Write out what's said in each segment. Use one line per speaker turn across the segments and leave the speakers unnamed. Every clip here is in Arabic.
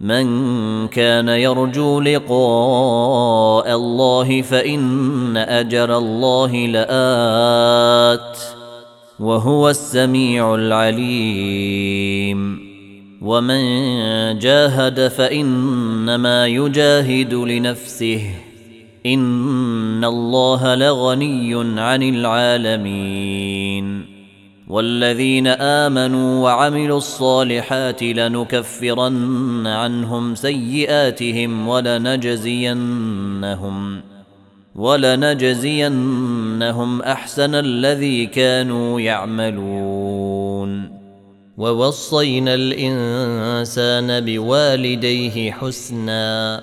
من كان يرجو لقاء الله فان اجر الله لات وهو السميع العليم ومن جاهد فانما يجاهد لنفسه ان الله لغني عن العالمين والذين امنوا وعملوا الصالحات لنكفرن عنهم سيئاتهم ولنجزينهم ولنجزينهم احسن الذي كانوا يعملون ووصينا الانسان بوالديه حسنا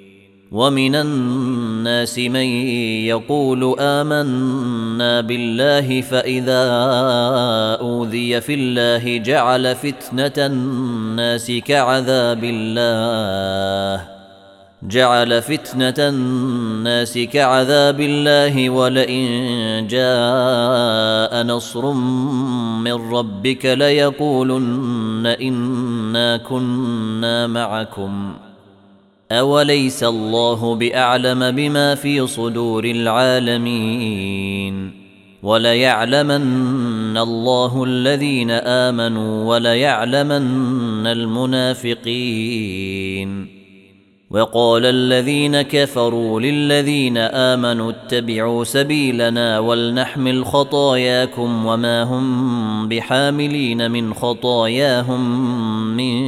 ومن الناس من يقول امنا بالله فاذا اوذي في الله جعل فتنه الناس كعذاب الله جعل فتنه الناس كعذاب الله ولئن جاء نصر من ربك ليقولن انا كنا معكم اوليس الله باعلم بما في صدور العالمين وليعلمن الله الذين امنوا وليعلمن المنافقين وقال الذين كفروا للذين امنوا اتبعوا سبيلنا ولنحمل خطاياكم وما هم بحاملين من خطاياهم من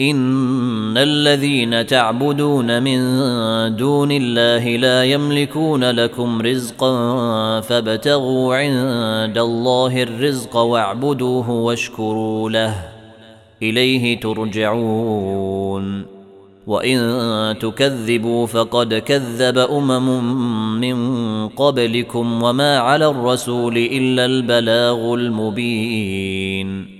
ان الذين تعبدون من دون الله لا يملكون لكم رزقا فابتغوا عند الله الرزق واعبدوه واشكروا له اليه ترجعون وان تكذبوا فقد كذب امم من قبلكم وما على الرسول الا البلاغ المبين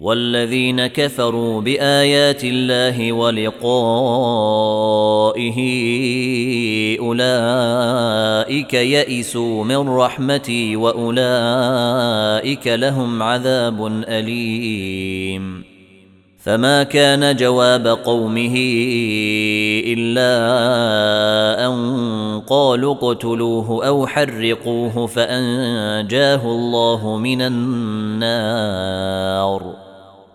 والذين كفروا بايات الله ولقائه اولئك يئسوا من رحمتي واولئك لهم عذاب اليم فما كان جواب قومه الا ان قالوا اقتلوه او حرقوه فانجاه الله من النار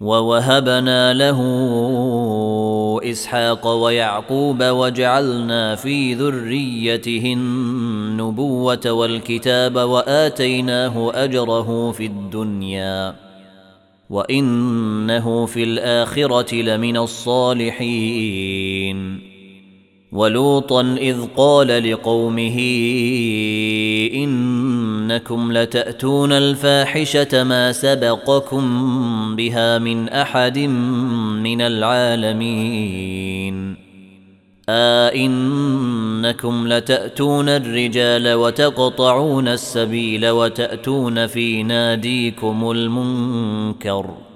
ووهبنا له اسحاق ويعقوب وجعلنا في ذريته النبوه والكتاب واتيناه اجره في الدنيا وانه في الاخره لمن الصالحين ولوطا اذ قال لقومه ان انكم لتاتون الفاحشه ما سبقكم بها من احد من العالمين أئنكم آه لتأتون الرجال وتقطعون السبيل وتأتون في ناديكم المنكر ۖ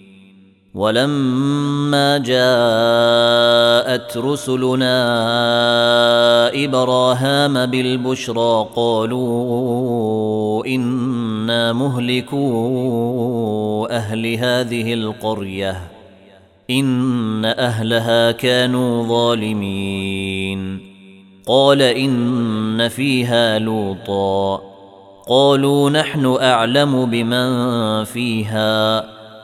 ولما جاءت رسلنا ابراهام بالبشرى قالوا انا مهلكو اهل هذه القريه ان اهلها كانوا ظالمين قال ان فيها لوطا قالوا نحن اعلم بمن فيها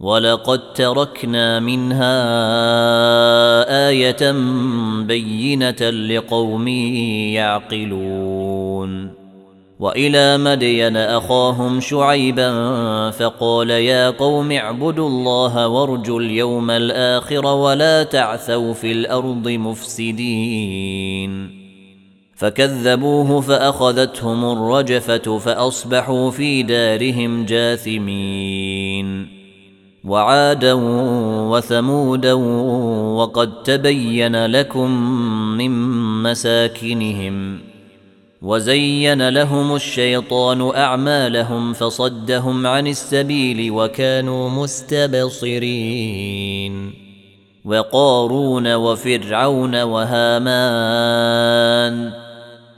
ولقد تركنا منها ايه بينه لقوم يعقلون والى مدين اخاهم شعيبا فقال يا قوم اعبدوا الله وارجوا اليوم الاخر ولا تعثوا في الارض مفسدين فكذبوه فاخذتهم الرجفه فاصبحوا في دارهم جاثمين وعادا وثمودا وقد تبين لكم من مساكنهم وزين لهم الشيطان اعمالهم فصدهم عن السبيل وكانوا مستبصرين وقارون وفرعون وهامان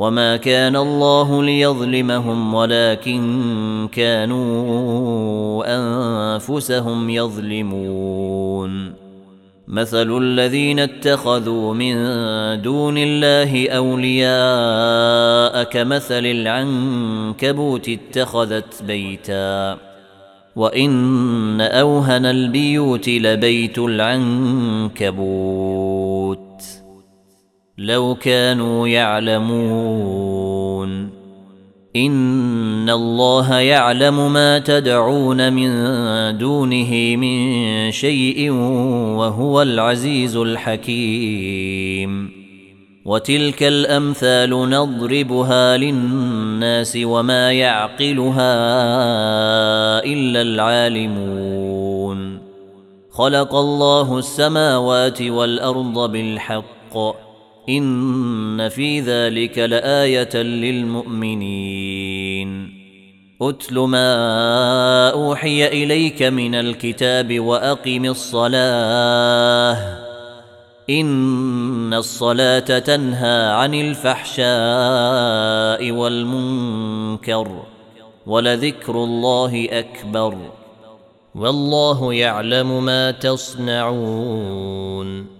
وما كان الله ليظلمهم ولكن كانوا انفسهم يظلمون مثل الذين اتخذوا من دون الله اولياء كمثل العنكبوت اتخذت بيتا وان اوهن البيوت لبيت العنكبوت لو كانوا يعلمون ان الله يعلم ما تدعون من دونه من شيء وهو العزيز الحكيم وتلك الامثال نضربها للناس وما يعقلها الا العالمون خلق الله السماوات والارض بالحق ان في ذلك لايه للمؤمنين اتل ما اوحي اليك من الكتاب واقم الصلاه ان الصلاه تنهى عن الفحشاء والمنكر ولذكر الله اكبر والله يعلم ما تصنعون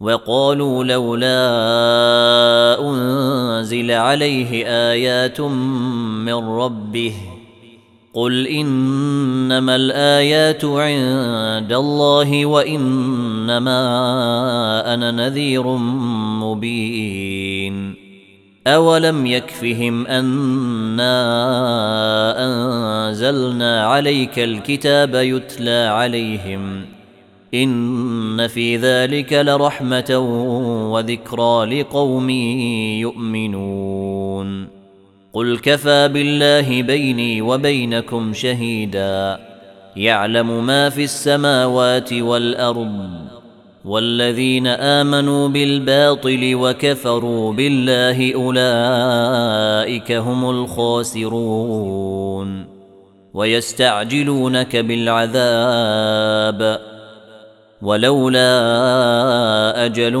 وقالوا لولا انزل عليه ايات من ربه قل انما الايات عند الله وانما انا نذير مبين اولم يكفهم انا انزلنا عليك الكتاب يتلى عليهم ۖ ان في ذلك لرحمه وذكرى لقوم يؤمنون قل كفى بالله بيني وبينكم شهيدا يعلم ما في السماوات والارض والذين امنوا بالباطل وكفروا بالله اولئك هم الخاسرون ويستعجلونك بالعذاب ولولا اجل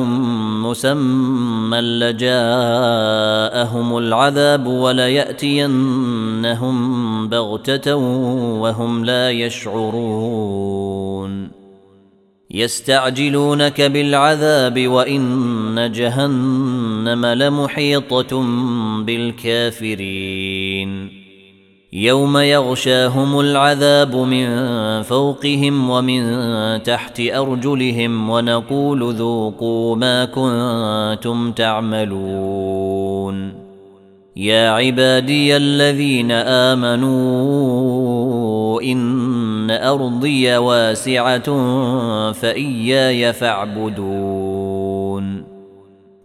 مسمى لجاءهم العذاب ولياتينهم بغته وهم لا يشعرون يستعجلونك بالعذاب وان جهنم لمحيطه بالكافرين يوم يغشاهم العذاب من فوقهم ومن تحت ارجلهم ونقول ذوقوا ما كنتم تعملون يا عبادي الذين امنوا ان ارضي واسعه فاياي فاعبدون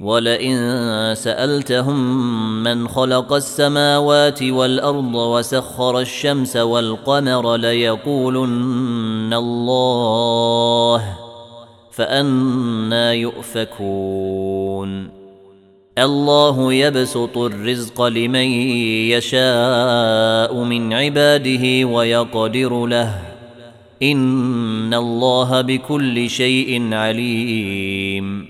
ولئن سالتهم من خلق السماوات والارض وسخر الشمس والقمر ليقولن الله فانا يؤفكون الله يبسط الرزق لمن يشاء من عباده ويقدر له ان الله بكل شيء عليم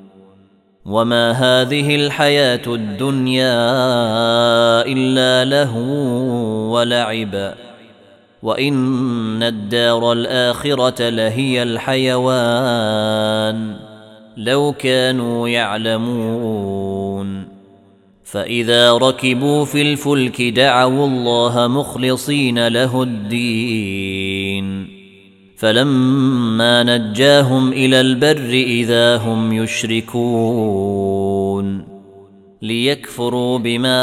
وما هذه الحياة الدنيا إلا له ولعب وإن الدار الآخرة لهي الحيوان لو كانوا يعلمون فإذا ركبوا في الفلك دعوا الله مخلصين له الدين فلما نجاهم الى البر اذا هم يشركون ليكفروا بما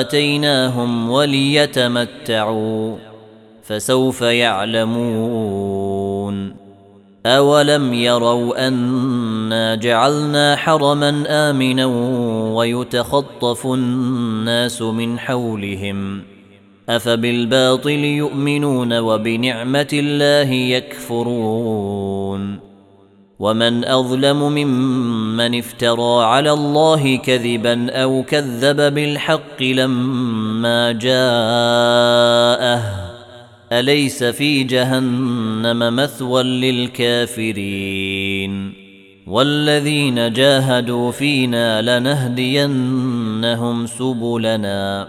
اتيناهم وليتمتعوا فسوف يعلمون اولم يروا انا جعلنا حرما امنا ويتخطف الناس من حولهم افبالباطل يؤمنون وبنعمه الله يكفرون ومن اظلم ممن افترى على الله كذبا او كذب بالحق لما جاءه اليس في جهنم مثوى للكافرين والذين جاهدوا فينا لنهدينهم سبلنا